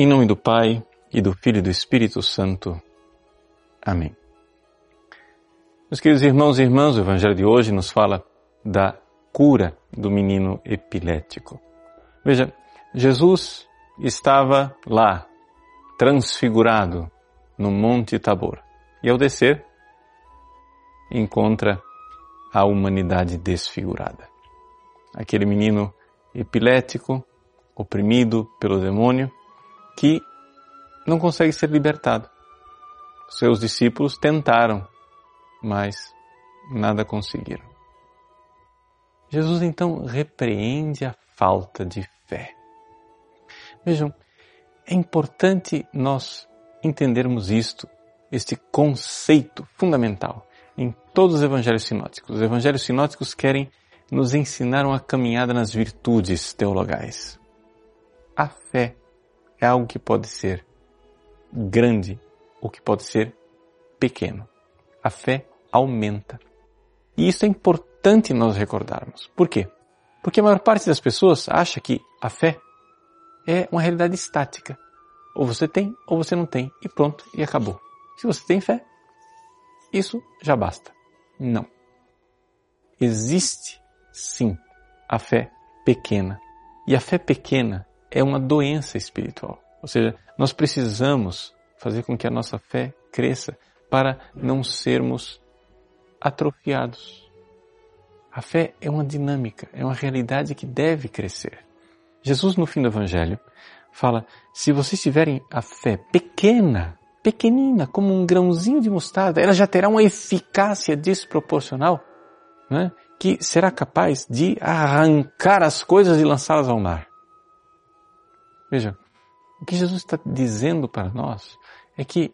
Em nome do Pai, e do Filho e do Espírito Santo. Amém. Meus queridos irmãos e irmãs, o Evangelho de hoje nos fala da cura do menino epilético. Veja, Jesus estava lá, transfigurado, no Monte Tabor. E ao descer, encontra a humanidade desfigurada. Aquele menino epilético, oprimido pelo demônio, que não consegue ser libertado. Seus discípulos tentaram, mas nada conseguiram. Jesus então repreende a falta de fé. Vejam, é importante nós entendermos isto, este conceito fundamental em todos os evangelhos sinóticos. Os evangelhos sinóticos querem nos ensinar uma caminhada nas virtudes teologais. A fé é algo que pode ser grande ou que pode ser pequeno. A fé aumenta. E isso é importante nós recordarmos. Por quê? Porque a maior parte das pessoas acha que a fé é uma realidade estática. Ou você tem ou você não tem e pronto, e acabou. Se você tem fé, isso já basta. Não. Existe sim a fé pequena. E a fé pequena é uma doença espiritual. Ou seja, nós precisamos fazer com que a nossa fé cresça para não sermos atrofiados. A fé é uma dinâmica, é uma realidade que deve crescer. Jesus, no fim do Evangelho, fala: se vocês tiverem a fé pequena, pequenina, como um grãozinho de mostarda, ela já terá uma eficácia desproporcional, né, que será capaz de arrancar as coisas e lançá-las ao mar. Veja, o que Jesus está dizendo para nós é que,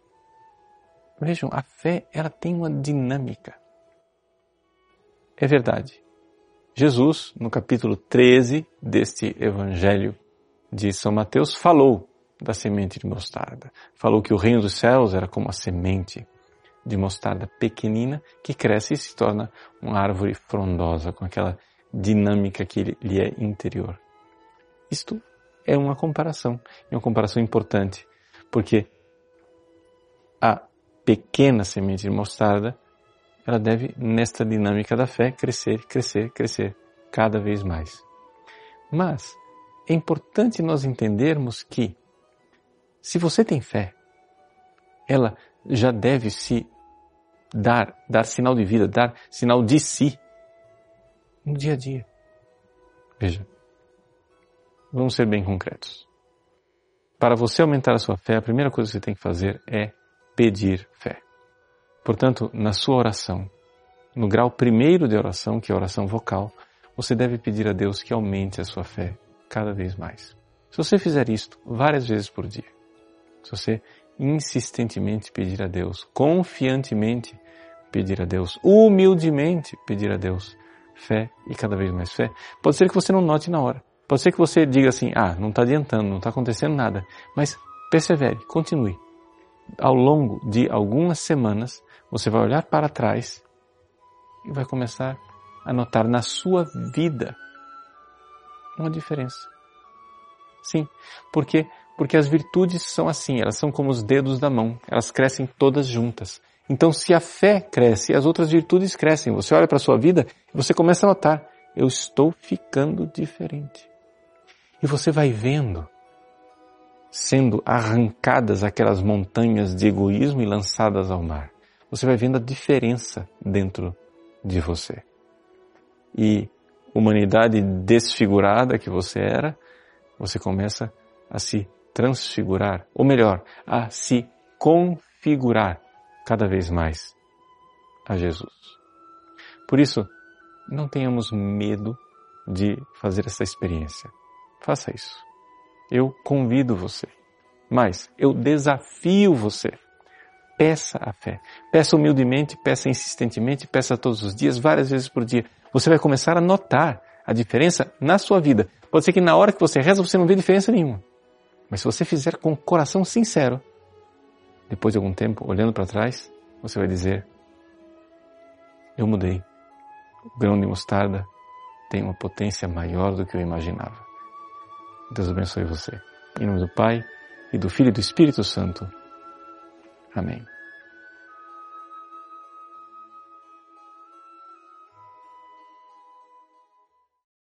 vejam, a fé ela tem uma dinâmica. É verdade. Jesus, no capítulo 13 deste Evangelho de São Mateus, falou da semente de mostarda. Falou que o reino dos céus era como a semente de mostarda pequenina que cresce e se torna uma árvore frondosa com aquela dinâmica que lhe é interior. Isto é uma comparação, é uma comparação importante, porque a pequena semente de mostarda, ela deve, nesta dinâmica da fé, crescer, crescer, crescer cada vez mais. Mas é importante nós entendermos que, se você tem fé, ela já deve se dar, dar sinal de vida, dar sinal de si no dia a dia. Veja, Vamos ser bem concretos. Para você aumentar a sua fé, a primeira coisa que você tem que fazer é pedir fé. Portanto, na sua oração, no grau primeiro de oração, que é a oração vocal, você deve pedir a Deus que aumente a sua fé cada vez mais. Se você fizer isto várias vezes por dia, se você insistentemente pedir a Deus, confiantemente pedir a Deus, humildemente pedir a Deus fé e cada vez mais fé, pode ser que você não note na hora. Pode ser que você diga assim, ah, não está adiantando, não está acontecendo nada. Mas persevere, continue. Ao longo de algumas semanas, você vai olhar para trás e vai começar a notar na sua vida uma diferença. Sim, porque porque as virtudes são assim, elas são como os dedos da mão, elas crescem todas juntas. Então, se a fé cresce, as outras virtudes crescem. Você olha para a sua vida e você começa a notar, eu estou ficando diferente. E você vai vendo sendo arrancadas aquelas montanhas de egoísmo e lançadas ao mar. Você vai vendo a diferença dentro de você. E humanidade desfigurada que você era, você começa a se transfigurar, ou melhor, a se configurar cada vez mais a Jesus. Por isso, não tenhamos medo de fazer essa experiência. Faça isso. Eu convido você. Mas eu desafio você. Peça a fé. Peça humildemente, peça insistentemente, peça todos os dias, várias vezes por dia. Você vai começar a notar a diferença na sua vida. Pode ser que na hora que você reza você não vê diferença nenhuma. Mas se você fizer com o coração sincero, depois de algum tempo, olhando para trás, você vai dizer: Eu mudei. O grão de mostarda tem uma potência maior do que eu imaginava. Deus abençoe você. Em nome do Pai, e do Filho e do Espírito Santo. Amém.